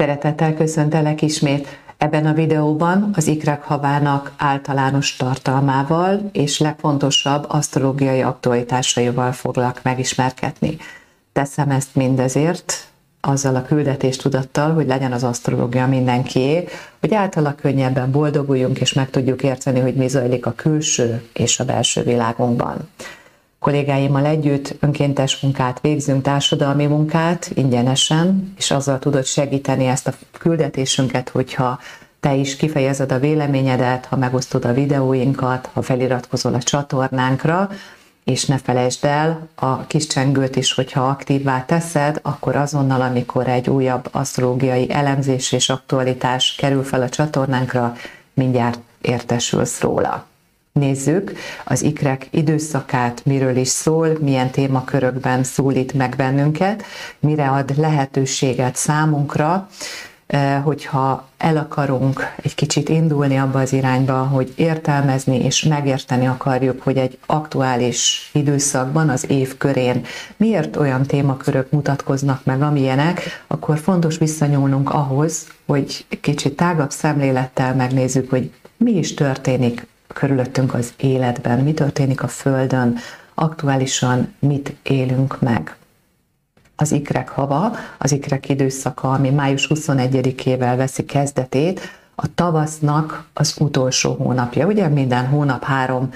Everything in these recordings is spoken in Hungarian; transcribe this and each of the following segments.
Szeretettel köszöntelek ismét. Ebben a videóban az ikrek havának általános tartalmával és legfontosabb asztrológiai aktualitásaival foglak megismerkedni. Teszem ezt mindezért, azzal a küldetés tudattal, hogy legyen az asztrológia mindenkié, hogy általa könnyebben boldoguljunk és meg tudjuk érteni, hogy mi zajlik a külső és a belső világunkban kollégáimmal együtt önkéntes munkát végzünk, társadalmi munkát ingyenesen, és azzal tudod segíteni ezt a küldetésünket, hogyha te is kifejezed a véleményedet, ha megosztod a videóinkat, ha feliratkozol a csatornánkra, és ne felejtsd el a kis csengőt is, hogyha aktívvá teszed, akkor azonnal, amikor egy újabb asztrológiai elemzés és aktualitás kerül fel a csatornánkra, mindjárt értesülsz róla nézzük az ikrek időszakát, miről is szól, milyen témakörökben szólít meg bennünket, mire ad lehetőséget számunkra, eh, hogyha el akarunk egy kicsit indulni abba az irányba, hogy értelmezni és megérteni akarjuk, hogy egy aktuális időszakban, az év körén miért olyan témakörök mutatkoznak meg, amilyenek, akkor fontos visszanyúlnunk ahhoz, hogy kicsit tágabb szemlélettel megnézzük, hogy mi is történik körülöttünk az életben, mi történik a Földön, aktuálisan mit élünk meg. Az ikrek hava, az ikrek időszaka, ami május 21-ével veszi kezdetét, a tavasznak az utolsó hónapja. Ugye minden hónap három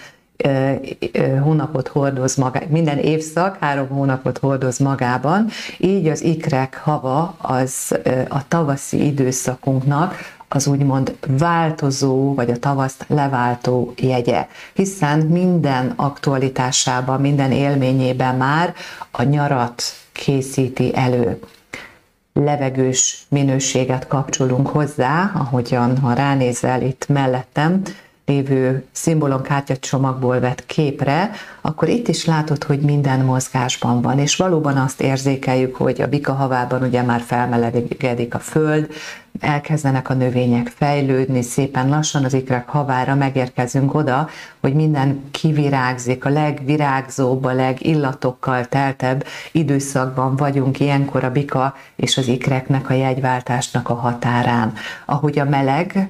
hónapot hordoz maga, minden évszak három hónapot hordoz magában, így az ikrek hava az a tavaszi időszakunknak az úgymond változó, vagy a tavaszt leváltó jegye, hiszen minden aktualitásában, minden élményében már a nyarat készíti elő. Levegős minőséget kapcsolunk hozzá, ahogyan ha ránézel itt mellettem, lévő szimbolomkártyacsomagból vett képre, akkor itt is látod, hogy minden mozgásban van, és valóban azt érzékeljük, hogy a bika havában ugye már felmelegedik a föld, elkezdenek a növények fejlődni, szépen lassan az ikrek havára megérkezünk oda, hogy minden kivirágzik, a legvirágzóbb, a legillatokkal teltebb időszakban vagyunk ilyenkor a bika és az ikreknek a jegyváltásnak a határán. Ahogy a meleg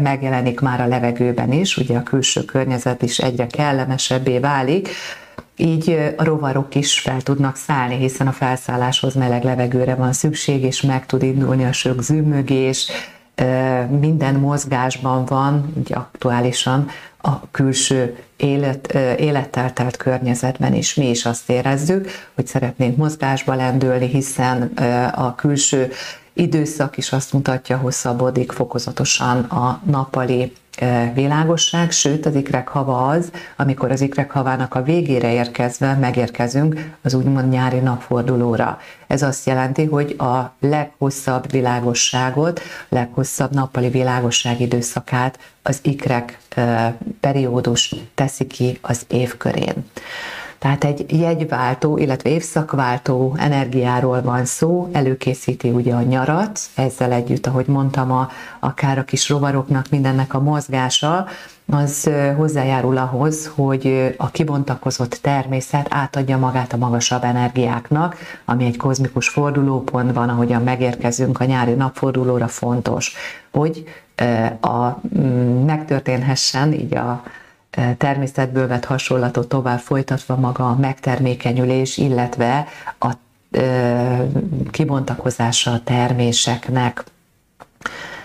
megjelenik már a levegőben is, ugye a külső környezet is egyre kellemesebbé válik, így a rovarok is fel tudnak szállni, hiszen a felszálláshoz meleg levegőre van szükség, és meg tud indulni a sök zümmögés, minden mozgásban van, ugye aktuálisan a külső élet, élettel telt környezetben is. Mi is azt érezzük, hogy szeretnénk mozgásba lendülni, hiszen a külső időszak is azt mutatja, hosszabbodik fokozatosan a nappali világosság, sőt az ikrek hava az, amikor az ikrek havának a végére érkezve megérkezünk az úgymond nyári napfordulóra. Ez azt jelenti, hogy a leghosszabb világosságot, leghosszabb nappali világosság időszakát az ikrek periódus teszi ki az év körén. Tehát egy jegyváltó, illetve évszakváltó energiáról van szó, előkészíti ugye a nyarat, ezzel együtt, ahogy mondtam, a, akár a kis rovaroknak mindennek a mozgása, az hozzájárul ahhoz, hogy a kibontakozott természet átadja magát a magasabb energiáknak, ami egy kozmikus fordulópontban, ahogyan megérkezünk a nyári napfordulóra fontos, hogy a, megtörténhessen így a természetből vett hasonlatot tovább folytatva maga a megtermékenyülés, illetve a kibontakozása a terméseknek.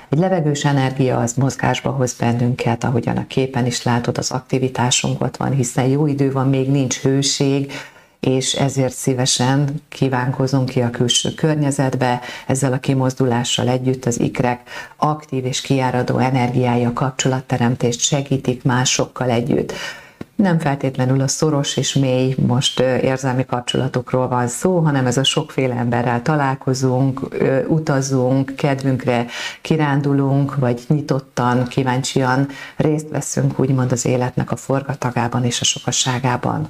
Egy levegős energia az mozgásba hoz bennünket, ahogyan a képen is látod, az aktivitásunk ott van, hiszen jó idő van, még nincs hőség, és ezért szívesen kívánkozunk ki a külső környezetbe, ezzel a kimozdulással együtt az ikrek aktív és kiáradó energiája kapcsolatteremtést segítik másokkal együtt. Nem feltétlenül a szoros és mély most érzelmi kapcsolatokról van szó, hanem ez a sokféle emberrel találkozunk, utazunk, kedvünkre kirándulunk, vagy nyitottan, kíváncsian részt veszünk úgymond az életnek a forgatagában és a sokasságában.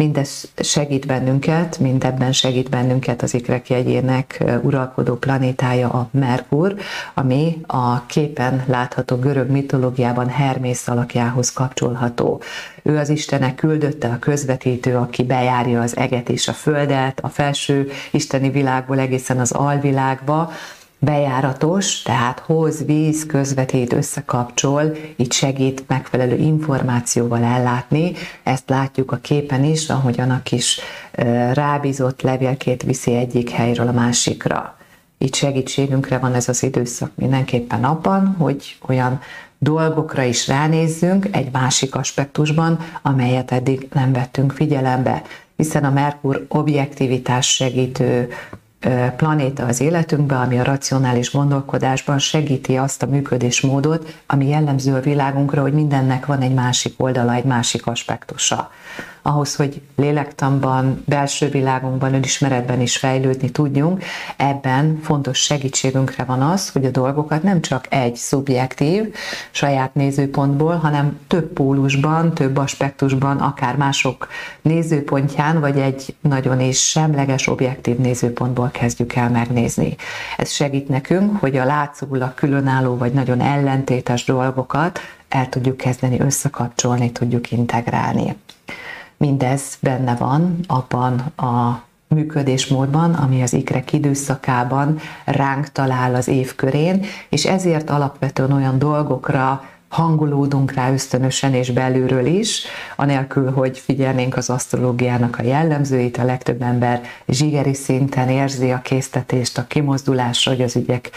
Mindez segít bennünket, mindebben segít bennünket az ikrek jegyének uralkodó planétája a Merkur, ami a képen látható görög mitológiában Hermész alakjához kapcsolható. Ő az Istenek küldötte a közvetítő, aki bejárja az eget és a földet, a felső isteni világból egészen az alvilágba, bejáratos, tehát hoz, víz, közvetít, összekapcsol, így segít megfelelő információval ellátni. Ezt látjuk a képen is, ahogyan a kis rábízott levélkét viszi egyik helyről a másikra. Így segítségünkre van ez az időszak mindenképpen abban, hogy olyan dolgokra is ránézzünk egy másik aspektusban, amelyet eddig nem vettünk figyelembe, hiszen a Merkur objektivitás segítő planéta az életünkbe, ami a racionális gondolkodásban segíti azt a működésmódot, ami jellemző a világunkra, hogy mindennek van egy másik oldala, egy másik aspektusa. Ahhoz, hogy lélektanban, belső világunkban, önismeretben is fejlődni tudjunk, ebben fontos segítségünkre van az, hogy a dolgokat nem csak egy szubjektív, saját nézőpontból, hanem több pólusban, több aspektusban, akár mások nézőpontján, vagy egy nagyon is semleges, objektív nézőpontból kezdjük el megnézni. Ez segít nekünk, hogy a látszólag különálló, vagy nagyon ellentétes dolgokat el tudjuk kezdeni összekapcsolni, tudjuk integrálni. Mindez benne van abban a működésmódban, ami az ikrek időszakában ránk talál az év körén, és ezért alapvetően olyan dolgokra hangolódunk rá ösztönösen és belülről is, anélkül, hogy figyelnénk az asztrológiának a jellemzőit, a legtöbb ember zsigeri szinten érzi a késztetést, a kimozdulásra, hogy az ügyek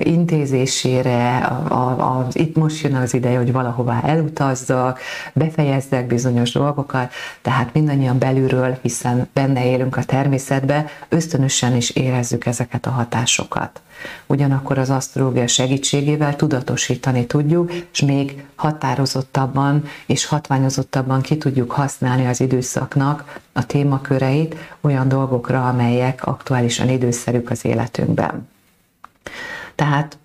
intézésére, a, a, a, itt most jön az ideje, hogy valahová elutazzak, befejezzek bizonyos dolgokat, tehát mindannyian belülről, hiszen benne élünk a természetbe, ösztönösen is érezzük ezeket a hatásokat ugyanakkor az asztrológia segítségével tudatosítani tudjuk, és még határozottabban és hatványozottabban ki tudjuk használni az időszaknak a témaköreit olyan dolgokra, amelyek aktuálisan időszerűk az életünkben. Tehát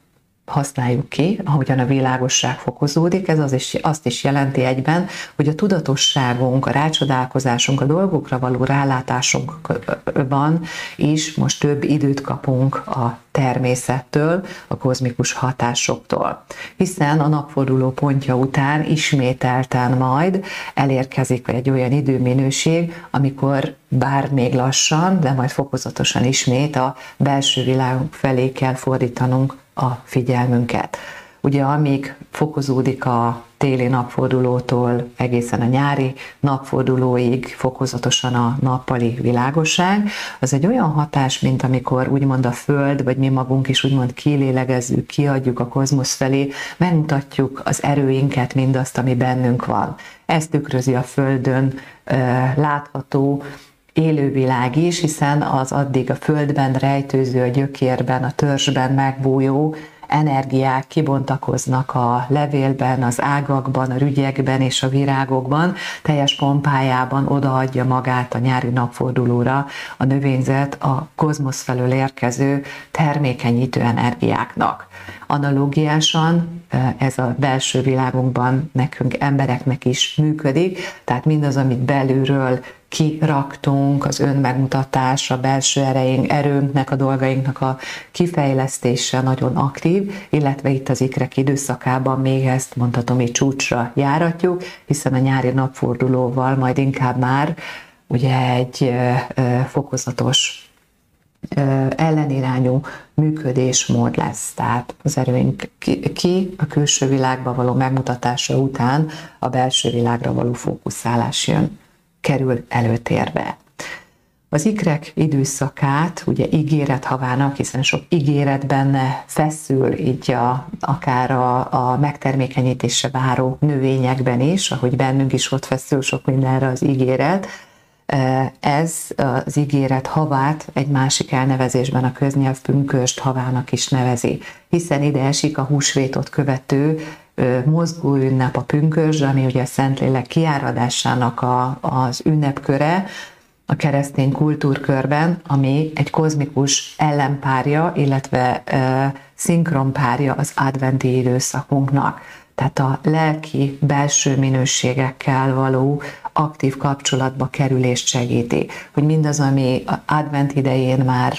használjuk ki, ahogyan a világosság fokozódik, ez az is, azt is jelenti egyben, hogy a tudatosságunk, a rácsodálkozásunk, a dolgokra való rálátásunkban is most több időt kapunk a természettől, a kozmikus hatásoktól. Hiszen a napforduló pontja után ismételten majd elérkezik egy olyan időminőség, amikor bár még lassan, de majd fokozatosan ismét a belső világunk felé kell fordítanunk a figyelmünket. Ugye amíg fokozódik a téli napfordulótól egészen a nyári napfordulóig fokozatosan a nappali világosság, az egy olyan hatás, mint amikor úgymond a Föld, vagy mi magunk is úgymond kilélegezzük, kiadjuk a kozmosz felé, megmutatjuk az erőinket, mindazt, ami bennünk van. Ez tükrözi a Földön látható élővilág is, hiszen az addig a földben rejtőző, a gyökérben, a törzsben megbújó energiák kibontakoznak a levélben, az ágakban, a rügyekben és a virágokban, teljes pompájában odaadja magát a nyári napfordulóra a növényzet a kozmosz felől érkező termékenyítő energiáknak. Analógiásan ez a belső világunkban nekünk embereknek is működik, tehát mindaz, amit belülről kiraktunk, az önmegmutatás, a belső ereink, erőnknek, a dolgainknak a kifejlesztése nagyon aktív, illetve itt az ikrek időszakában még ezt mondhatom, hogy csúcsra járatjuk, hiszen a nyári napfordulóval majd inkább már ugye egy fokozatos ellenirányú működésmód lesz. Tehát az erőink ki a külső világba való megmutatása után a belső világra való fókuszálás jön kerül előtérbe. Az ikrek időszakát ugye ígéret havának, hiszen sok ígéret benne feszül így a, akár a, a megtermékenyítésre váró növényekben is, ahogy bennünk is ott feszül sok mindenre az ígéret, ez az ígéret havát egy másik elnevezésben a köznyelv pünköst havának is nevezi, hiszen ide esik a húsvétot követő mozgó ünnep a pünkösd, ami ugye a Szentlélek kiáradásának a, az ünnepköre, a keresztény kultúrkörben, ami egy kozmikus ellenpárja, illetve e, szinkronpárja az adventi időszakunknak. Tehát a lelki belső minőségekkel való aktív kapcsolatba kerülést segíti, hogy mindaz, ami advent idején már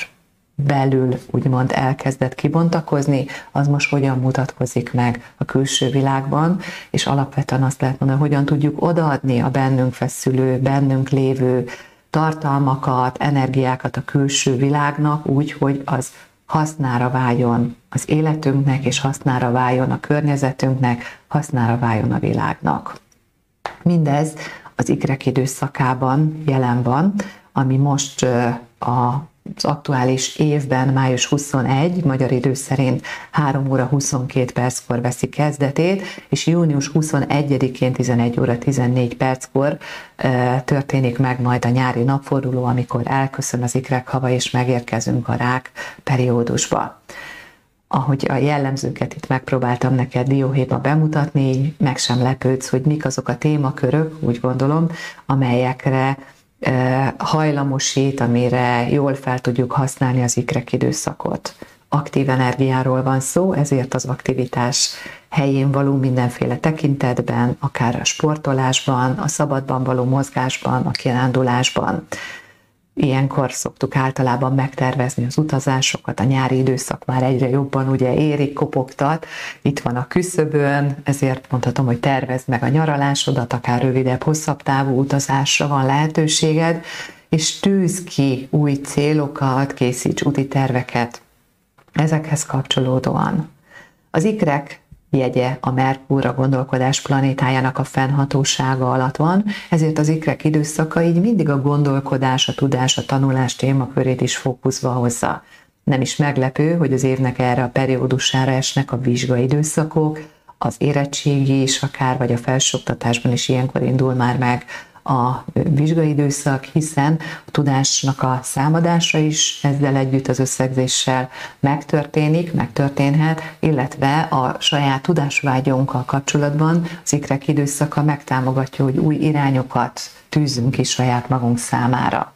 belül úgymond elkezdett kibontakozni, az most hogyan mutatkozik meg a külső világban, és alapvetően azt lehet mondani, hogyan tudjuk odaadni a bennünk feszülő, bennünk lévő tartalmakat, energiákat a külső világnak úgy, hogy az hasznára váljon az életünknek, és hasznára váljon a környezetünknek, hasznára váljon a világnak. Mindez az ikrek időszakában jelen van, ami most a az aktuális évben, május 21, magyar idő szerint 3 óra 22 perckor veszi kezdetét, és június 21-én 11 óra 14 perckor történik meg majd a nyári napforduló, amikor elköszön az ikrek hava, és megérkezünk a rák periódusba. Ahogy a jellemzőket itt megpróbáltam neked dióhéjba bemutatni, meg sem lepődsz, hogy mik azok a témakörök, úgy gondolom, amelyekre hajlamosít, amire jól fel tudjuk használni az ikrek időszakot. Aktív energiáról van szó, ezért az aktivitás helyén való mindenféle tekintetben, akár a sportolásban, a szabadban való mozgásban, a kirándulásban. Ilyenkor szoktuk általában megtervezni az utazásokat, a nyári időszak már egyre jobban ugye érik, kopogtat, itt van a küszöbön, ezért mondhatom, hogy tervezd meg a nyaralásodat, akár rövidebb, hosszabb távú utazásra van lehetőséged, és tűz ki új célokat, készíts úti terveket ezekhez kapcsolódóan. Az ikrek jegye a Merkur a gondolkodás planétájának a fennhatósága alatt van, ezért az ikrek időszaka így mindig a gondolkodás, a tudás, a tanulás témakörét is fókuszba hozza. Nem is meglepő, hogy az évnek erre a periódusára esnek a vizsgai időszakok, az érettségi is akár, vagy a felsőoktatásban is ilyenkor indul már meg a vizsgai időszak, hiszen a tudásnak a számadása is ezzel együtt az összegzéssel megtörténik, megtörténhet, illetve a saját tudásvágyunkkal kapcsolatban az ikrek időszaka megtámogatja, hogy új irányokat tűzünk ki saját magunk számára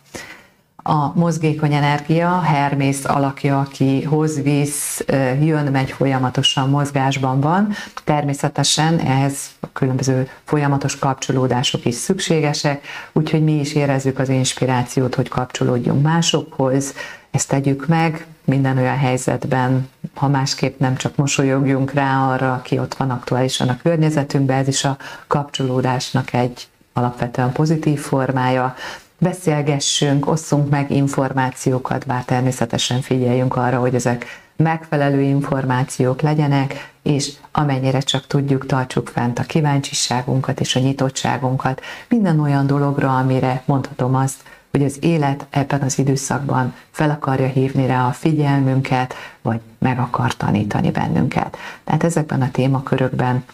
a mozgékony energia, Hermész alakja, aki hoz, visz, jön, megy folyamatosan mozgásban van. Természetesen ehhez különböző folyamatos kapcsolódások is szükségesek, úgyhogy mi is érezzük az inspirációt, hogy kapcsolódjunk másokhoz, ezt tegyük meg minden olyan helyzetben, ha másképp nem csak mosolyogjunk rá arra, aki ott van aktuálisan a környezetünkben, ez is a kapcsolódásnak egy alapvetően pozitív formája, beszélgessünk, osszunk meg információkat, bár természetesen figyeljünk arra, hogy ezek megfelelő információk legyenek, és amennyire csak tudjuk, tartsuk fent a kíváncsiságunkat és a nyitottságunkat minden olyan dologra, amire mondhatom azt, hogy az élet ebben az időszakban fel akarja hívni rá a figyelmünket, vagy meg akar tanítani bennünket. Tehát ezekben a témakörökben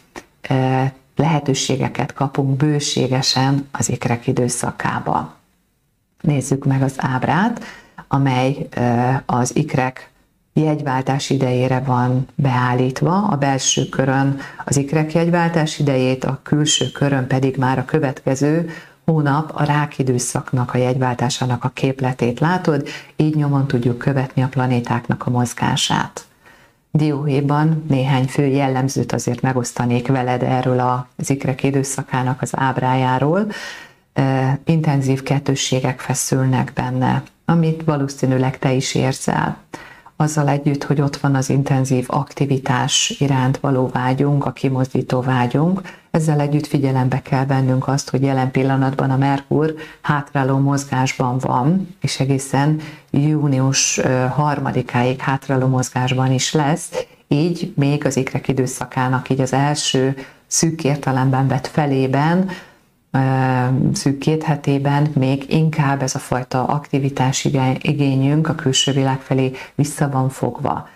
eh, lehetőségeket kapunk bőségesen az ékrek időszakába. Nézzük meg az ábrát, amely az ikrek jegyváltás idejére van beállítva, a belső körön az ikrek jegyváltás idejét, a külső körön pedig már a következő hónap a rák időszaknak, a jegyváltásának a képletét látod, így nyomon tudjuk követni a planétáknak a mozgását. Dióhéjban néhány fő jellemzőt azért megosztanék veled erről az ikrek időszakának az ábrájáról intenzív kettősségek feszülnek benne, amit valószínűleg te is érzel. Azzal együtt, hogy ott van az intenzív aktivitás iránt való vágyunk, a kimozdító vágyunk, ezzel együtt figyelembe kell vennünk azt, hogy jelen pillanatban a Merkur hátráló mozgásban van, és egészen június harmadikáig hátráló mozgásban is lesz, így még az ikrek időszakának így az első szűk értelemben vett felében szűk két hetében még inkább ez a fajta aktivitás igényünk a külső világ felé vissza van fogva.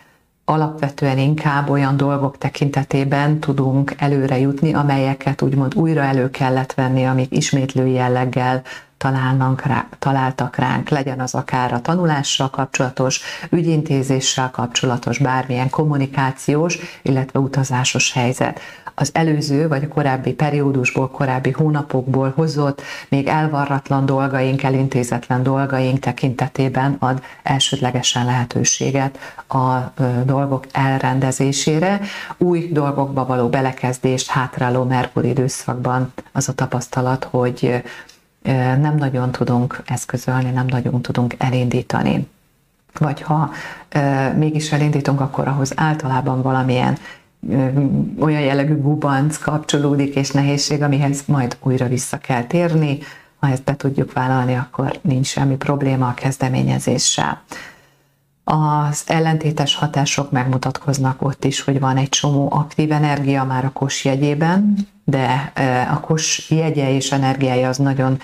Alapvetően inkább olyan dolgok tekintetében tudunk előre jutni, amelyeket úgymond újra elő kellett venni, amik ismétlő jelleggel találnak rá, találtak ránk, legyen az akár a tanulással kapcsolatos, ügyintézéssel kapcsolatos, bármilyen kommunikációs, illetve utazásos helyzet az előző vagy a korábbi periódusból, korábbi hónapokból hozott, még elvarratlan dolgaink, elintézetlen dolgaink tekintetében ad elsődlegesen lehetőséget a dolgok elrendezésére. Új dolgokba való belekezdést hátráló Merkur időszakban az a tapasztalat, hogy nem nagyon tudunk eszközölni, nem nagyon tudunk elindítani. Vagy ha mégis elindítunk, akkor ahhoz általában valamilyen olyan jellegű gubanc kapcsolódik és nehézség, amihez majd újra vissza kell térni. Ha ezt be tudjuk vállalni, akkor nincs semmi probléma a kezdeményezéssel. Az ellentétes hatások megmutatkoznak ott is, hogy van egy csomó aktív energia már a kos jegyében, de a kos jegye és energiája az nagyon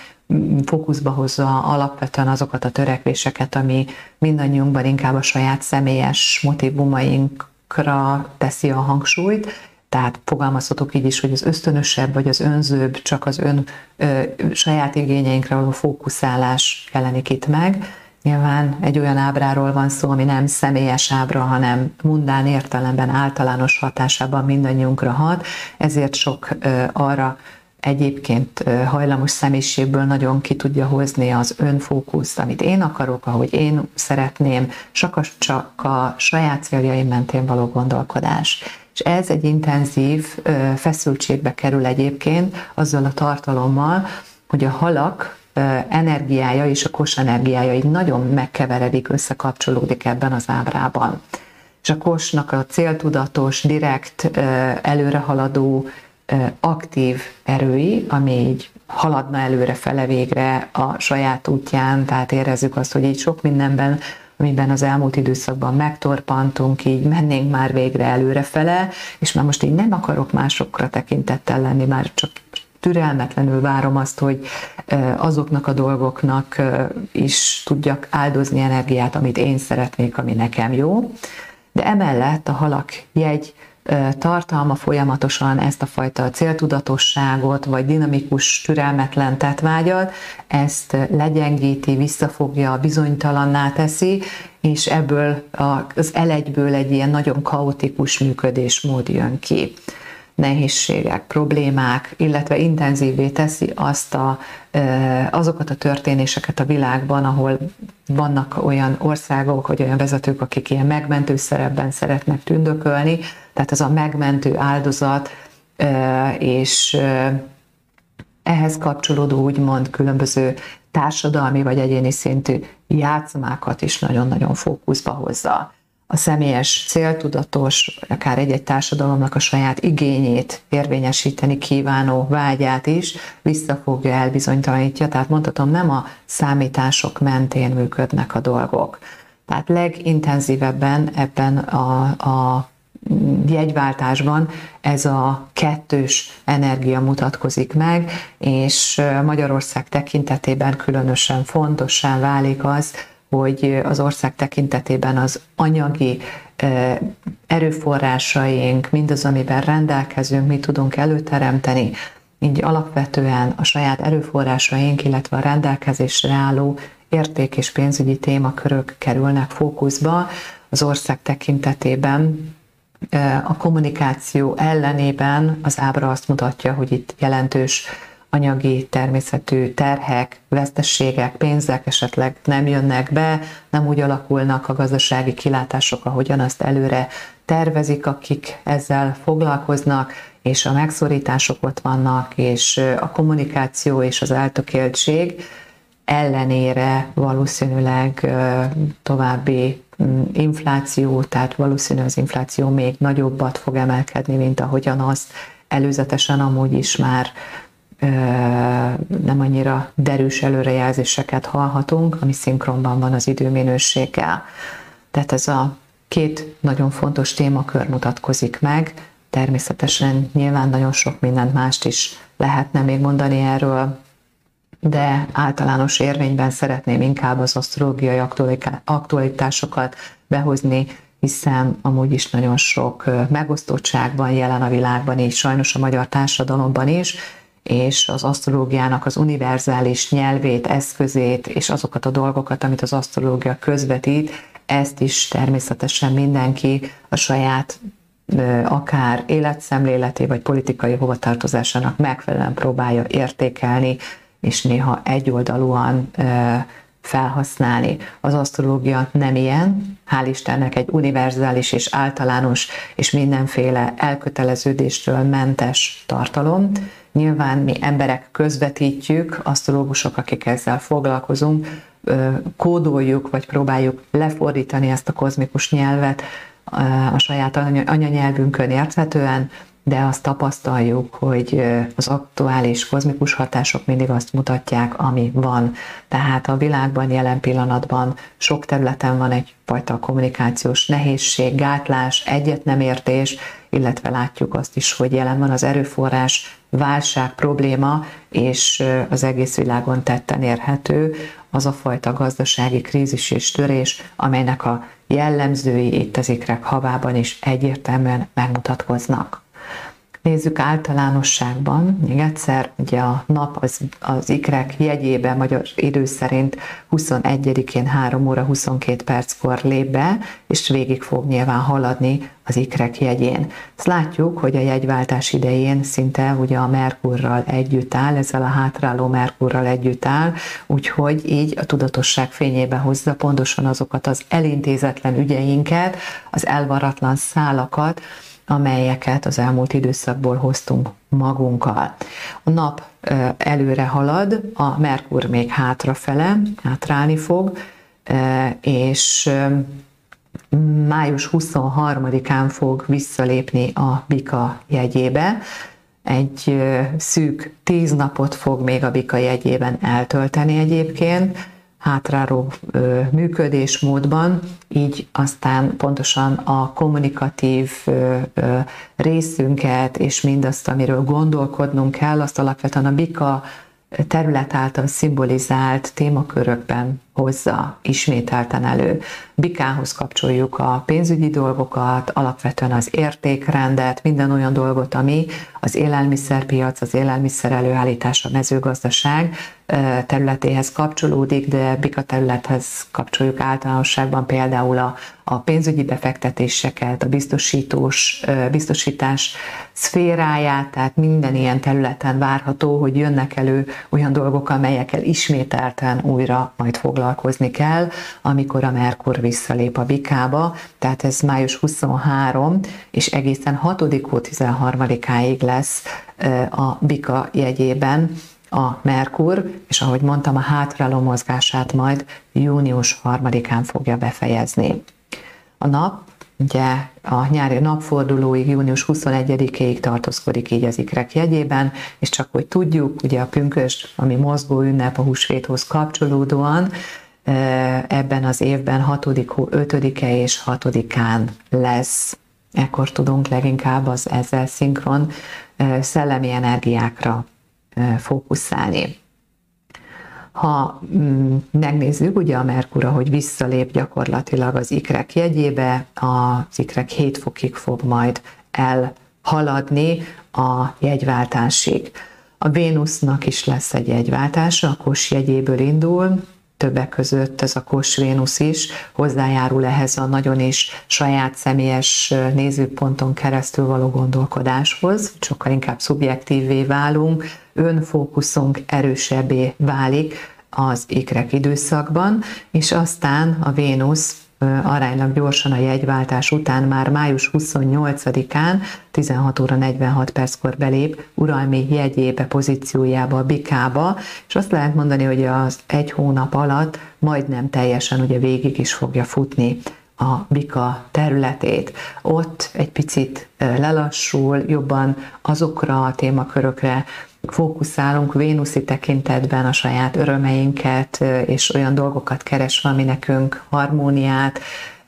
fókuszba hozza alapvetően azokat a törekvéseket, ami mindannyiunkban inkább a saját személyes motivumainkra teszi a hangsúlyt, tehát fogalmazhatok így is, hogy az ösztönösebb vagy az önzőbb, csak az ön ö, saját igényeinkre való fókuszálás jelenik itt meg. Nyilván egy olyan ábráról van szó, ami nem személyes ábra, hanem mundán értelemben általános hatásában mindannyiunkra hat, ezért sok ö, arra egyébként hajlamos személyiségből nagyon ki tudja hozni az önfókuszt, amit én akarok, ahogy én szeretném, csak csak a saját céljaim mentén való gondolkodás. És ez egy intenzív feszültségbe kerül egyébként azzal a tartalommal, hogy a halak energiája és a kos energiája így nagyon megkeveredik, összekapcsolódik ebben az ábrában. És a kosnak a céltudatos, direkt, előrehaladó, aktív erői, ami így haladna előre fele végre a saját útján, tehát érezzük azt, hogy így sok mindenben amiben az elmúlt időszakban megtorpantunk, így mennénk már végre előrefele, és már most így nem akarok másokra tekintettel lenni, már csak türelmetlenül várom azt, hogy azoknak a dolgoknak is tudjak áldozni energiát, amit én szeretnék, ami nekem jó. De emellett a halak jegy tartalma folyamatosan ezt a fajta céltudatosságot, vagy dinamikus, türelmetlen tetvágyat, ezt legyengíti, visszafogja, bizonytalanná teszi, és ebből az elegyből egy ilyen nagyon kaotikus működésmód jön ki. Nehézségek, problémák, illetve intenzívé teszi azt a, azokat a történéseket a világban, ahol vannak olyan országok, vagy olyan vezetők, akik ilyen megmentő szerepben szeretnek tündökölni, tehát ez a megmentő áldozat, és ehhez kapcsolódó úgymond különböző társadalmi vagy egyéni szintű játszmákat is nagyon-nagyon fókuszba hozza a személyes, céltudatos, akár egy-egy társadalomnak a saját igényét érvényesíteni kívánó vágyát is visszafogja, elbizonytalanítja. Tehát mondhatom, nem a számítások mentén működnek a dolgok. Tehát legintenzívebben ebben a, a jegyváltásban ez a kettős energia mutatkozik meg, és Magyarország tekintetében különösen fontosan válik az, hogy az ország tekintetében az anyagi erőforrásaink, mindaz, amiben rendelkezünk, mi tudunk előteremteni, így alapvetően a saját erőforrásaink, illetve a rendelkezésre álló érték és pénzügyi témakörök kerülnek fókuszba az ország tekintetében. A kommunikáció ellenében az ábra azt mutatja, hogy itt jelentős anyagi természetű terhek, vesztességek, pénzek esetleg nem jönnek be, nem úgy alakulnak a gazdasági kilátások, ahogyan azt előre tervezik, akik ezzel foglalkoznak, és a megszorítások ott vannak, és a kommunikáció és az eltökéltség ellenére valószínűleg további mm, infláció, tehát valószínű az infláció még nagyobbat fog emelkedni, mint ahogyan azt előzetesen amúgy is már nem annyira derűs előrejelzéseket hallhatunk, ami szinkronban van az időminőséggel. Tehát ez a két nagyon fontos témakör mutatkozik meg, természetesen nyilván nagyon sok mindent mást is lehetne még mondani erről, de általános érvényben szeretném inkább az asztrológiai aktualitásokat behozni, hiszen amúgy is nagyon sok megosztottság van jelen a világban, és sajnos a magyar társadalomban is, és az asztrológiának az univerzális nyelvét, eszközét, és azokat a dolgokat, amit az asztrológia közvetít, ezt is természetesen mindenki a saját akár életszemléleté vagy politikai hovatartozásának megfelelően próbálja értékelni, és néha egyoldalúan felhasználni. Az asztrológia nem ilyen, hál' Istennek egy univerzális és általános és mindenféle elköteleződéstől mentes tartalom, Nyilván mi emberek közvetítjük, asztrológusok, akik ezzel foglalkozunk, kódoljuk, vagy próbáljuk lefordítani ezt a kozmikus nyelvet a saját anyanyelvünkön érthetően, de azt tapasztaljuk, hogy az aktuális kozmikus hatások mindig azt mutatják, ami van. Tehát a világban jelen pillanatban sok területen van egyfajta kommunikációs nehézség, gátlás, egyet nem értés, illetve látjuk azt is, hogy jelen van az erőforrás válság probléma, és az egész világon tetten érhető az a fajta gazdasági krízis és törés, amelynek a jellemzői itt az ikrek havában is egyértelműen megmutatkoznak. Nézzük általánosságban, még egyszer, ugye a nap az, az ikrek jegyében magyar idő szerint 21-én 3 óra 22 perckor lép be, és végig fog nyilván haladni az ikrek jegyén. Ezt látjuk, hogy a jegyváltás idején szinte ugye a Merkurral együtt áll, ezzel a hátráló Merkurral együtt áll, úgyhogy így a tudatosság fényébe hozza pontosan azokat az elintézetlen ügyeinket, az elvaratlan szálakat, amelyeket az elmúlt időszakból hoztunk magunkkal. A nap előre halad, a Merkur még hátrafele, hátrálni fog, és május 23-án fog visszalépni a Bika jegyébe. Egy szűk tíz napot fog még a Bika jegyében eltölteni egyébként, hátráró működésmódban, így aztán pontosan a kommunikatív részünket és mindazt, amiről gondolkodnunk kell, azt alapvetően a Bika terület által szimbolizált témakörökben hozza ismételten elő. Bikához kapcsoljuk a pénzügyi dolgokat, alapvetően az értékrendet, minden olyan dolgot, ami az élelmiszerpiac, az élelmiszer előállítás, a mezőgazdaság területéhez kapcsolódik, de Bika területhez kapcsoljuk általánosságban például a, a pénzügyi befektetéseket, a biztosítós, biztosítás szféráját, tehát minden ilyen területen várható, hogy jönnek elő olyan dolgok, amelyekkel ismételten újra majd foglalkozni kell, amikor a Merkur visszalép a Bikába, tehát ez május 23, és egészen 6 13-áig lesz a Bika jegyében, a Merkur, és ahogy mondtam, a hátráló mozgását majd június 3-án fogja befejezni. A nap ugye a nyári napfordulóig, június 21-ig tartózkodik így az ikrek jegyében, és csak hogy tudjuk, ugye a pünkös, ami mozgó ünnep a húsvéthoz kapcsolódóan, ebben az évben 6., 5-e és 6-án lesz. Ekkor tudunk leginkább az ezzel szinkron szellemi energiákra fókuszálni. Ha mm, megnézzük ugye a Merkura, hogy visszalép gyakorlatilag az ikrek jegyébe, az ikrek 7 fokig fog majd elhaladni a jegyváltásig. A Vénusznak is lesz egy jegyváltása, a Kos jegyéből indul, többek között ez a Kos Vénusz is hozzájárul ehhez a nagyon is saját személyes nézőponton keresztül való gondolkodáshoz, sokkal inkább szubjektívvé válunk, önfókuszunk erősebbé válik az ikrek időszakban, és aztán a Vénusz aránylag gyorsan a jegyváltás után már május 28-án 16 óra 46 perckor belép uralmi jegyébe, pozíciójába, a bikába, és azt lehet mondani, hogy az egy hónap alatt majdnem teljesen ugye végig is fogja futni a bika területét. Ott egy picit lelassul, jobban azokra a témakörökre fókuszálunk Vénuszi tekintetben a saját örömeinket, és olyan dolgokat keresve, ami nekünk harmóniát,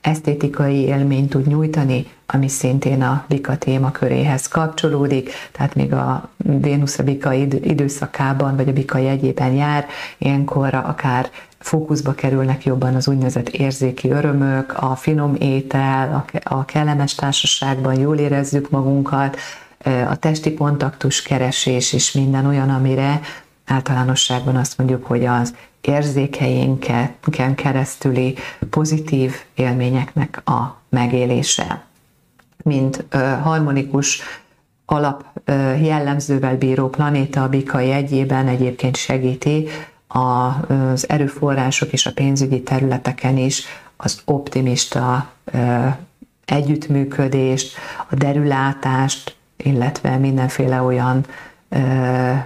esztétikai élményt tud nyújtani, ami szintén a Bika témaköréhez kapcsolódik, tehát még a Vénusz a Bika időszakában, vagy a Bika jegyében jár, ilyenkor akár fókuszba kerülnek jobban az úgynevezett érzéki örömök, a finom étel, a kellemes társaságban jól érezzük magunkat, a testi kontaktus keresés és minden olyan, amire általánosságban azt mondjuk, hogy az érzékeinken keresztüli pozitív élményeknek a megélése. Mint harmonikus alap jellemzővel bíró planéta a Bika jegyében egyébként segíti az erőforrások és a pénzügyi területeken is az optimista együttműködést, a derülátást, illetve mindenféle olyan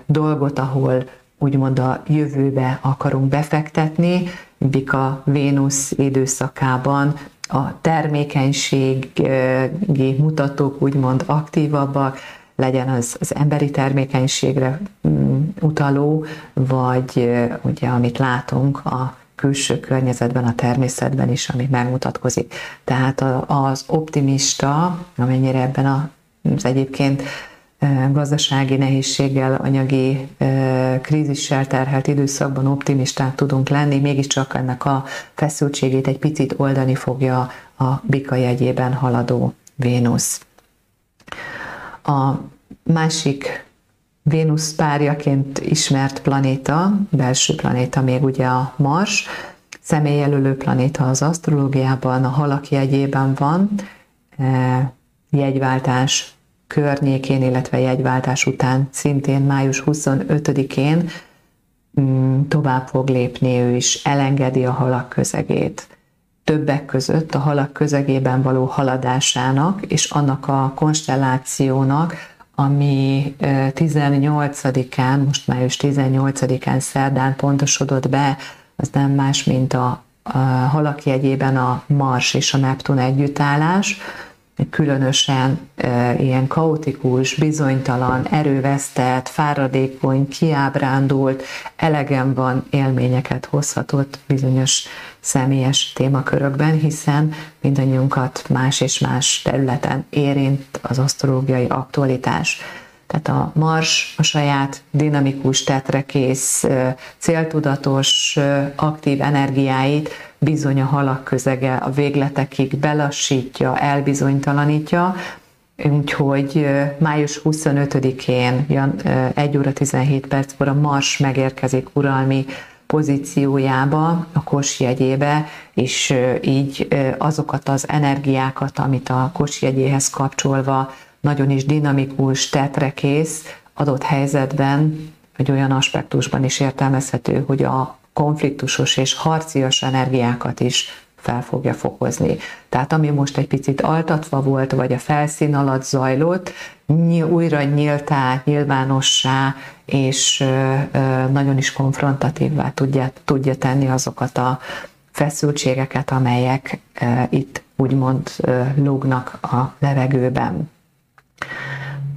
dolgot, ahol úgymond a jövőbe akarunk befektetni, Bika Vénusz időszakában a termékenységi mutatók úgymond aktívabbak, legyen az, az emberi termékenységre mm, utaló, vagy ugye amit látunk a külső környezetben, a természetben is, ami megmutatkozik. Tehát az optimista, amennyire ebben az egyébként gazdasági nehézséggel, anyagi krízissel terhelt időszakban optimisták tudunk lenni, mégiscsak ennek a feszültségét egy picit oldani fogja a bika jegyében haladó Vénusz. A másik Vénusz párjaként ismert planéta, belső planéta még ugye a Mars, személyjelölő planéta az asztrológiában, a halak jegyében van, jegyváltás környékén, illetve jegyváltás után szintén május 25-én mm, tovább fog lépni ő is, elengedi a halak közegét. Többek között a halak közegében való haladásának és annak a konstellációnak, ami 18-án, most május 18-án szerdán pontosodott be, az nem más, mint a, a halak jegyében a Mars és a Neptun együttállás, különösen e, ilyen kaotikus, bizonytalan, erővesztett, fáradékony, kiábrándult, elegem van élményeket hozhatott bizonyos személyes témakörökben, hiszen mindannyiunkat más és más területen érint az asztrológiai aktualitás. Tehát a Mars a saját dinamikus, tetrekész, céltudatos, aktív energiáit bizony a halak közege a végletekig belassítja, elbizonytalanítja, Úgyhogy május 25-én, 1 óra 17 perckor a Mars megérkezik uralmi pozíciójába, a kos jegyébe, és így azokat az energiákat, amit a kos jegyéhez kapcsolva nagyon is dinamikus, tetrekész, adott helyzetben, vagy olyan aspektusban is értelmezhető, hogy a konfliktusos és harcias energiákat is fel fogja fokozni. Tehát ami most egy picit altatva volt, vagy a felszín alatt zajlott, újra nyíltá, nyilvánossá, és nagyon is konfrontatívvá tudja, tudja tenni azokat a feszültségeket, amelyek itt úgymond lógnak a levegőben.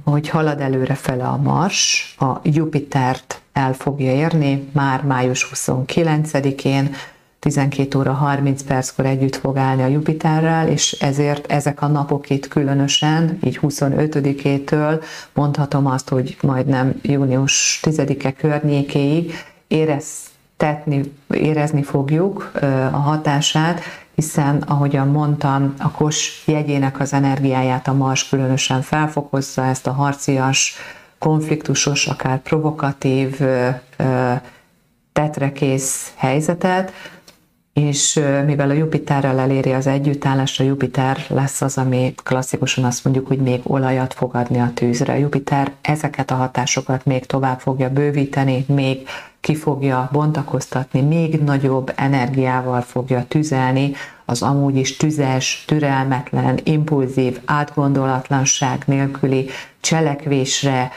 Hogy halad előre fele a Mars, a Jupitert el fogja érni már május 29-én, 12 óra 30 perckor együtt fog állni a Jupiterrel, és ezért ezek a napok itt különösen, így 25-től mondhatom azt, hogy majdnem június 10-e környékéig éreztetni, érezni fogjuk a hatását, hiszen, ahogyan mondtam, a kos jegyének az energiáját a Mars különösen felfokozza, ezt a harcias, konfliktusos, akár provokatív, tetrekész helyzetet, és mivel a Jupiterrel eléri az együttállást, a Jupiter lesz az, ami klasszikusan azt mondjuk, hogy még olajat fog adni a tűzre. A Jupiter ezeket a hatásokat még tovább fogja bővíteni, még ki fogja bontakoztatni, még nagyobb energiával fogja tüzelni az amúgy is tüzes, türelmetlen, impulzív, átgondolatlanság nélküli cselekvésre,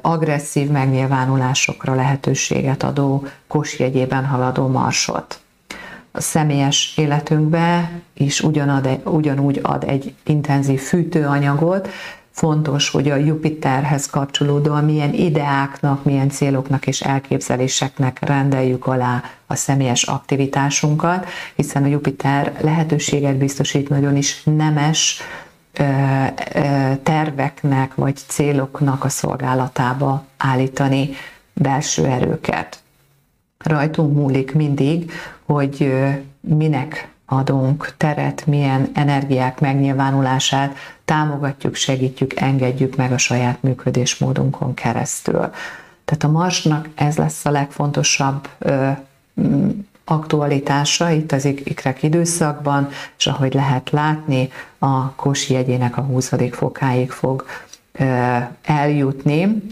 agresszív megnyilvánulásokra lehetőséget adó kosjegyében haladó marsot. A személyes életünkbe is ugyanad, ugyanúgy ad egy intenzív fűtőanyagot, fontos, hogy a Jupiterhez kapcsolódóan milyen ideáknak, milyen céloknak és elképzeléseknek rendeljük alá a személyes aktivitásunkat, hiszen a Jupiter lehetőséget biztosít nagyon is nemes terveknek vagy céloknak a szolgálatába állítani belső erőket. Rajtunk múlik mindig, hogy minek adunk teret, milyen energiák megnyilvánulását támogatjuk, segítjük, engedjük meg a saját működésmódunkon keresztül. Tehát a Marsnak ez lesz a legfontosabb aktualitása itt az ikrek időszakban, és ahogy lehet látni, a Kosi jegyének a 20. fokáig fog eljutni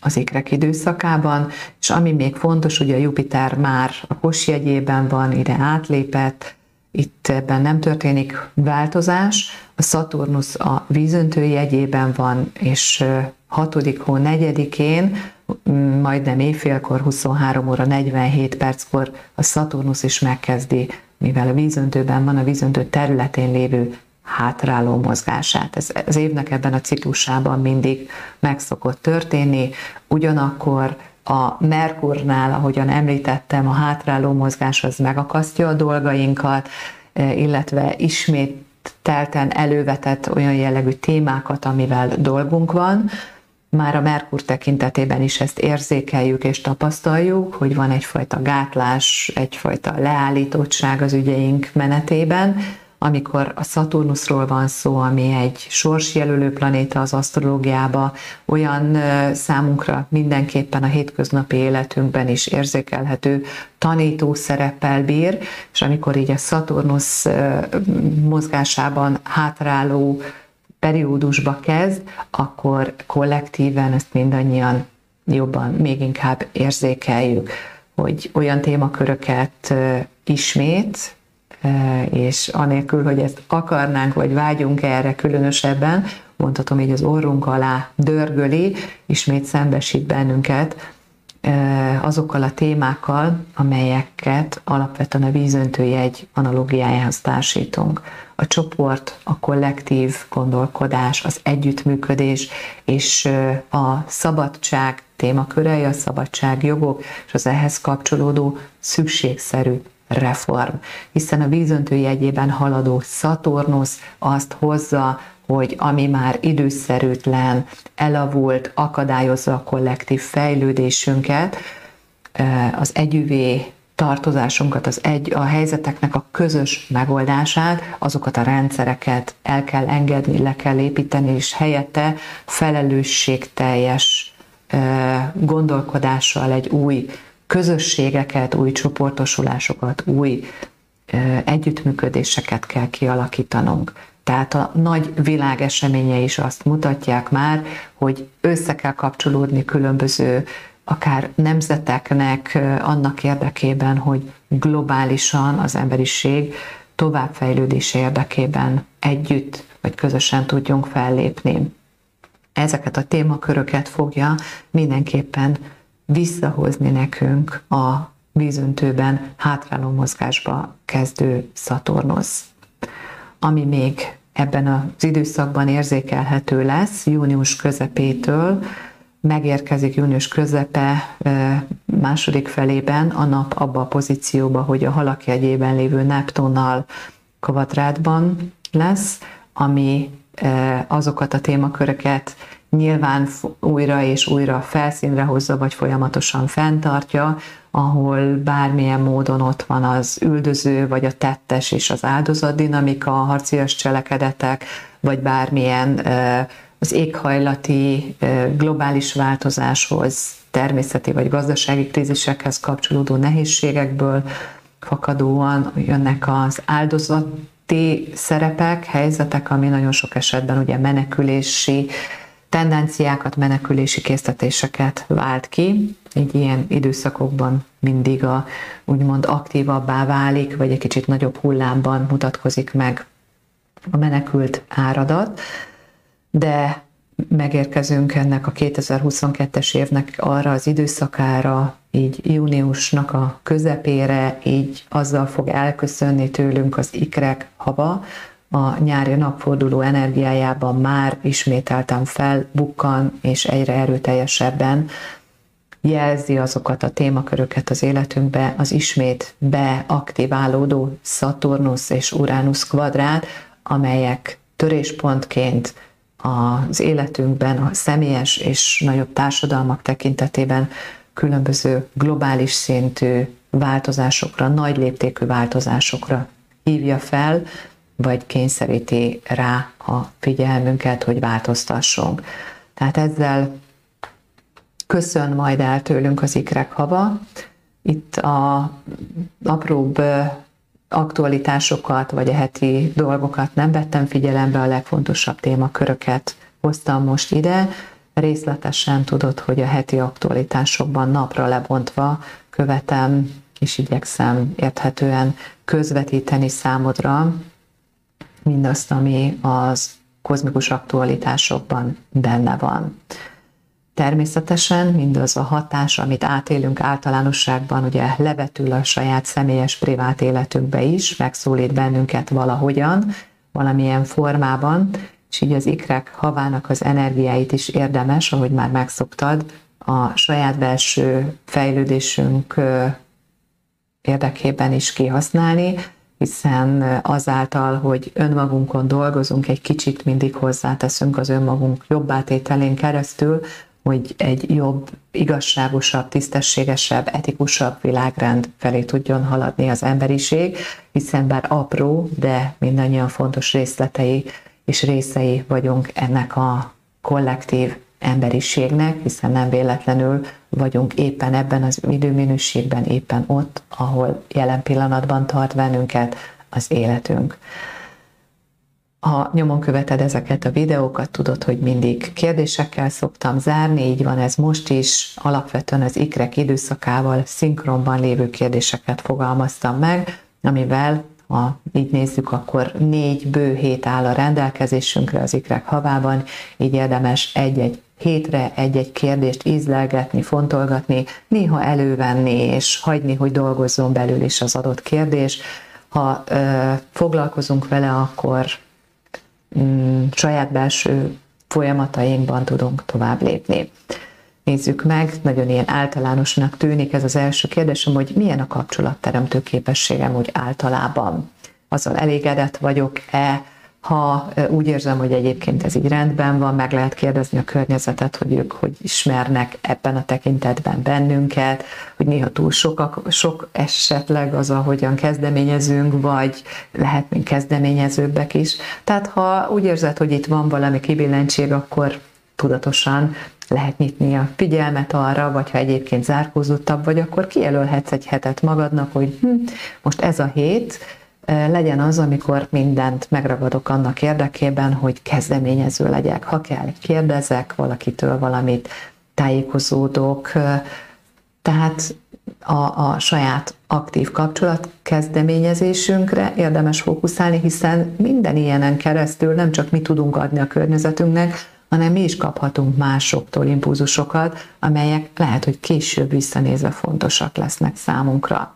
az ikrek időszakában, és ami még fontos, hogy a Jupiter már a kos jegyében van, ide átlépett, itt ebben nem történik változás, a Saturnus a vízöntő jegyében van, és 6. hó 4-én, majdnem éjfélkor, 23 óra 47 perckor a Saturnus is megkezdi mivel a vízöntőben van a vízöntő területén lévő hátráló mozgását. Ez az évnek ebben a ciklusában mindig meg szokott történni, ugyanakkor a Merkurnál, ahogyan említettem, a hátráló mozgás az megakasztja a dolgainkat, illetve ismét telten elővetett olyan jellegű témákat, amivel dolgunk van, már a Merkur tekintetében is ezt érzékeljük és tapasztaljuk, hogy van egyfajta gátlás, egyfajta leállítottság az ügyeink menetében, amikor a Szaturnuszról van szó, ami egy sorsjelölő planéta az asztrológiába, olyan számunkra mindenképpen a hétköznapi életünkben is érzékelhető tanító szereppel bír, és amikor így a Szaturnusz mozgásában hátráló periódusba kezd, akkor kollektíven ezt mindannyian jobban, még inkább érzékeljük, hogy olyan témaköröket ismét, és anélkül, hogy ezt akarnánk, vagy vágyunk erre különösebben, mondhatom így az orrunk alá dörgöli, ismét szembesít bennünket azokkal a témákkal, amelyeket alapvetően a vízöntőjegy analógiájához társítunk. A csoport, a kollektív gondolkodás, az együttműködés és a szabadság témakörei, a szabadságjogok és az ehhez kapcsolódó szükségszerű reform, hiszen a vízöntő jegyében haladó Szaturnusz azt hozza, hogy ami már időszerűtlen, elavult, akadályozza a kollektív fejlődésünket, az együvé tartozásunkat, az egy, a helyzeteknek a közös megoldását, azokat a rendszereket el kell engedni, le kell építeni, és helyette felelősségteljes gondolkodással egy új közösségeket, új csoportosulásokat, új együttműködéseket kell kialakítanunk. Tehát a nagy világeseménye is azt mutatják már, hogy össze kell kapcsolódni különböző akár nemzeteknek annak érdekében, hogy globálisan az emberiség továbbfejlődése érdekében együtt vagy közösen tudjunk fellépni. Ezeket a témaköröket fogja mindenképpen visszahozni nekünk a vízöntőben hátráló mozgásba kezdő Szaturnusz. Ami még ebben az időszakban érzékelhető lesz, június közepétől megérkezik június közepe második felében a nap abba a pozícióba, hogy a halak jegyében lévő Neptonnal kvadrátban lesz, ami azokat a témaköröket nyilván újra és újra felszínre hozza, vagy folyamatosan fenntartja, ahol bármilyen módon ott van az üldöző, vagy a tettes és az áldozat dinamika, a harcias cselekedetek, vagy bármilyen az éghajlati globális változáshoz, természeti vagy gazdasági krízisekhez kapcsolódó nehézségekből fakadóan jönnek az áldozati szerepek, helyzetek, ami nagyon sok esetben ugye menekülési tendenciákat, menekülési késztetéseket vált ki. Egy ilyen időszakokban mindig a úgymond aktívabbá válik, vagy egy kicsit nagyobb hullámban mutatkozik meg a menekült áradat, de megérkezünk ennek a 2022-es évnek arra az időszakára, így júniusnak a közepére, így azzal fog elköszönni tőlünk az ikrek hava, a nyári napforduló energiájában már ismételten felbukkan, és egyre erőteljesebben jelzi azokat a témaköröket az életünkbe, az ismét beaktiválódó Szaturnusz és Uránusz kvadrát, amelyek töréspontként az életünkben, a személyes és nagyobb társadalmak tekintetében különböző globális szintű változásokra, nagy léptékű változásokra hívja fel, vagy kényszeríti rá a figyelmünket, hogy változtassunk. Tehát ezzel köszön majd el tőlünk az ikrek hava. Itt a apróbb aktualitásokat, vagy a heti dolgokat nem vettem figyelembe, a legfontosabb témaköröket hoztam most ide. Részletesen tudod, hogy a heti aktualitásokban napra lebontva követem és igyekszem érthetően közvetíteni számodra mindazt, ami az kozmikus aktualitásokban benne van. Természetesen mindaz a hatás, amit átélünk általánosságban, ugye levetül a saját személyes privát életünkbe is, megszólít bennünket valahogyan, valamilyen formában, és így az ikrek havának az energiáit is érdemes, ahogy már megszoktad, a saját belső fejlődésünk érdekében is kihasználni, hiszen azáltal, hogy önmagunkon dolgozunk, egy kicsit mindig hozzáteszünk az önmagunk jobbátételén keresztül, hogy egy jobb, igazságosabb, tisztességesebb, etikusabb világrend felé tudjon haladni az emberiség, hiszen bár apró, de mindannyian fontos részletei és részei vagyunk ennek a kollektív emberiségnek, hiszen nem véletlenül vagyunk éppen ebben az időminőségben, éppen ott, ahol jelen pillanatban tart bennünket az életünk. Ha nyomon követed ezeket a videókat, tudod, hogy mindig kérdésekkel szoktam zárni, így van ez most is. Alapvetően az ikrek időszakával szinkronban lévő kérdéseket fogalmaztam meg, amivel ha így nézzük, akkor négy bő hét áll a rendelkezésünkre az ikrek havában, így érdemes egy-egy hétre egy-egy kérdést ízlelgetni, fontolgatni, néha elővenni és hagyni, hogy dolgozzon belül is az adott kérdés. Ha ö, foglalkozunk vele, akkor saját belső folyamatainkban tudunk tovább lépni. Nézzük meg, nagyon ilyen általánosnak tűnik ez az első kérdésem, hogy milyen a kapcsolatteremtő képességem úgy általában. Azzal elégedett vagyok-e, ha úgy érzem, hogy egyébként ez így rendben van, meg lehet kérdezni a környezetet, hogy ők hogy ismernek ebben a tekintetben bennünket, hogy néha túl sok, sok esetleg az, ahogyan kezdeményezünk, vagy lehetnénk kezdeményezőbbek is. Tehát ha úgy érzed, hogy itt van valami kibillentség, akkor tudatosan lehet nyitni a figyelmet arra, vagy ha egyébként zárkózottabb vagy, akkor kijelölhetsz egy hetet magadnak, hogy hm, most ez a hét, legyen az, amikor mindent megragadok annak érdekében, hogy kezdeményező legyek. Ha kell, kérdezek valakitől valamit, tájékozódok, tehát a, a saját aktív kapcsolat kezdeményezésünkre érdemes fókuszálni, hiszen minden ilyenen keresztül nem csak mi tudunk adni a környezetünknek, hanem mi is kaphatunk másoktól impulzusokat, amelyek lehet, hogy később visszanézve fontosak lesznek számunkra.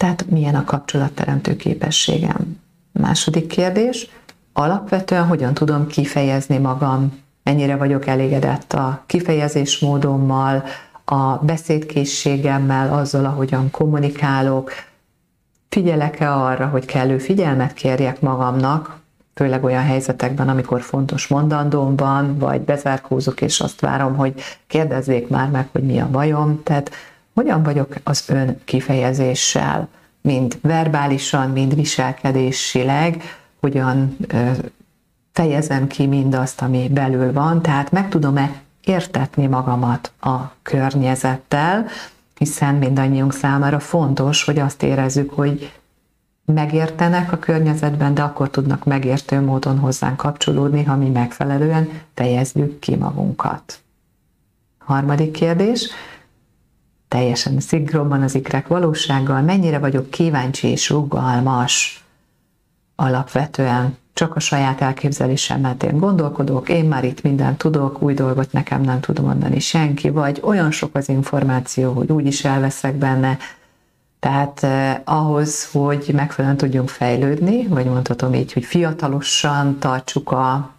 Tehát milyen a kapcsolatteremtő képességem? Második kérdés, alapvetően hogyan tudom kifejezni magam, mennyire vagyok elégedett a kifejezés módommal, a beszédkészségemmel, azzal, ahogyan kommunikálok, figyelek-e arra, hogy kellő figyelmet kérjek magamnak, főleg olyan helyzetekben, amikor fontos mondandóm van, vagy bezárkózok, és azt várom, hogy kérdezzék már meg, hogy mi a bajom. Tehát hogyan vagyok az ön kifejezéssel, mind verbálisan, mind viselkedésileg, hogyan fejezem ki mindazt, ami belül van, tehát meg tudom-e értetni magamat a környezettel, hiszen mindannyiunk számára fontos, hogy azt érezzük, hogy megértenek a környezetben, de akkor tudnak megértő módon hozzánk kapcsolódni, ha mi megfelelően fejezzük ki magunkat. Harmadik kérdés, teljesen szinkronban az ikrek valósággal, mennyire vagyok kíváncsi és rugalmas. Alapvetően csak a saját elképzelésem mentén gondolkodok, én már itt mindent tudok, új dolgot nekem nem tudom mondani senki, vagy olyan sok az információ, hogy úgy is elveszek benne, tehát eh, ahhoz, hogy megfelelően tudjunk fejlődni, vagy mondhatom így, hogy fiatalosan tartsuk a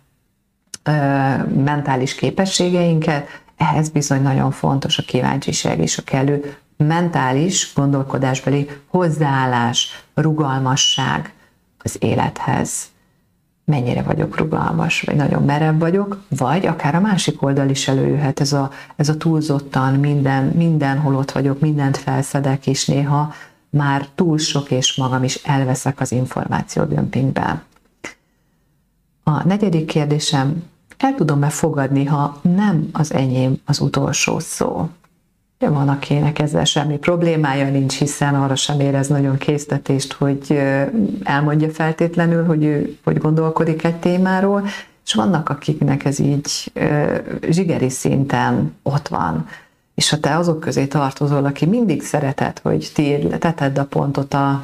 eh, mentális képességeinket, ehhez bizony nagyon fontos a kíváncsiság és a kellő mentális gondolkodásbeli hozzáállás, rugalmasság az élethez. Mennyire vagyok rugalmas, vagy nagyon merev vagyok, vagy akár a másik oldal is előjöhet ez a, ez a túlzottan minden, mindenhol ott vagyok, mindent felszedek, és néha már túl sok, és magam is elveszek az információ dömpingben. A negyedik kérdésem, el tudom-e fogadni, ha nem az enyém az utolsó szó? De van, akinek ezzel semmi problémája nincs, hiszen arra sem érez nagyon késztetést, hogy elmondja feltétlenül, hogy ő hogy gondolkodik egy témáról, és vannak, akiknek ez így zsigeri szinten ott van. És ha te azok közé tartozol, aki mindig szeretett, hogy ti teted a pontot a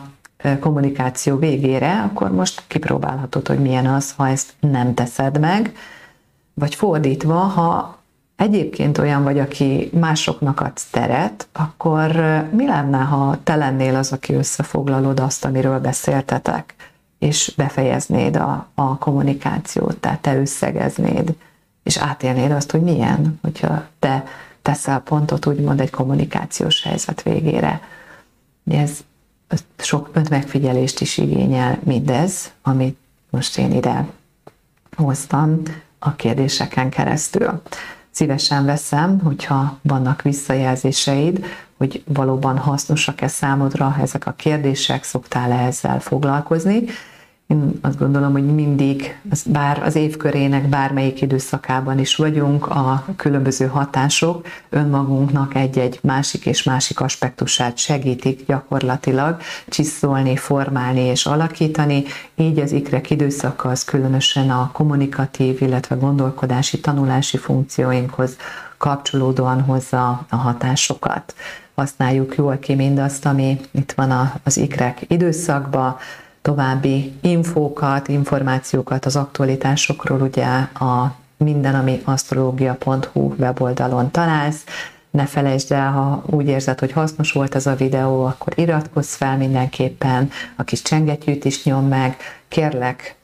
kommunikáció végére, akkor most kipróbálhatod, hogy milyen az, ha ezt nem teszed meg, vagy fordítva, ha egyébként olyan vagy, aki másoknak adsz teret, akkor mi lenne, ha te lennél az, aki összefoglalod azt, amiről beszéltetek, és befejeznéd a, a kommunikációt, tehát te összegeznéd, és átélnéd azt, hogy milyen, hogyha te teszel pontot úgymond egy kommunikációs helyzet végére. Ez sok megfigyelést is igényel mindez, amit most én ide hoztam a kérdéseken keresztül. Szívesen veszem, hogyha vannak visszajelzéseid, hogy valóban hasznosak-e számodra ezek a kérdések, szoktál-e ezzel foglalkozni, én azt gondolom, hogy mindig, bár az évkörének bármelyik időszakában is vagyunk, a különböző hatások önmagunknak egy-egy másik és másik aspektusát segítik gyakorlatilag csiszolni, formálni és alakítani. Így az ikrek időszaka az különösen a kommunikatív, illetve gondolkodási, tanulási funkcióinkhoz kapcsolódóan hozza a hatásokat. Használjuk jól ki mindazt, ami itt van az ikrek időszakban, további infókat, információkat az aktualitásokról ugye a minden, ami astrologia.hu weboldalon találsz. Ne felejtsd el, ha úgy érzed, hogy hasznos volt ez a videó, akkor iratkozz fel mindenképpen, a kis csengetyűt is nyom meg, kérlek,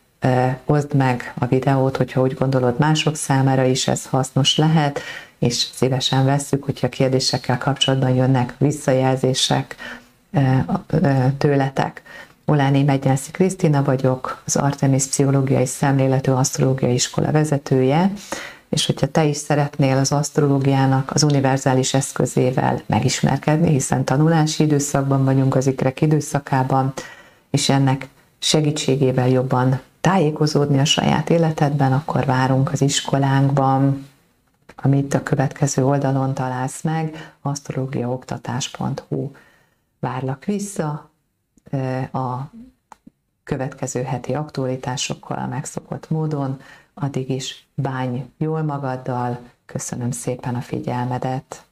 oszd meg a videót, hogyha úgy gondolod mások számára is ez hasznos lehet, és szívesen vesszük, hogyha kérdésekkel kapcsolatban jönnek visszajelzések tőletek. Oláné Megyenszi Krisztina vagyok, az Artemis Pszichológiai Szemléletű Asztrológiai Iskola vezetője, és hogyha te is szeretnél az asztrológiának az univerzális eszközével megismerkedni, hiszen tanulási időszakban vagyunk az ikrek időszakában, és ennek segítségével jobban tájékozódni a saját életedben, akkor várunk az iskolánkban, amit a következő oldalon találsz meg, asztrológiaoktatás.hu. Várlak vissza, a következő heti aktualitásokkal a megszokott módon. Addig is bány jól magaddal, köszönöm szépen a figyelmedet!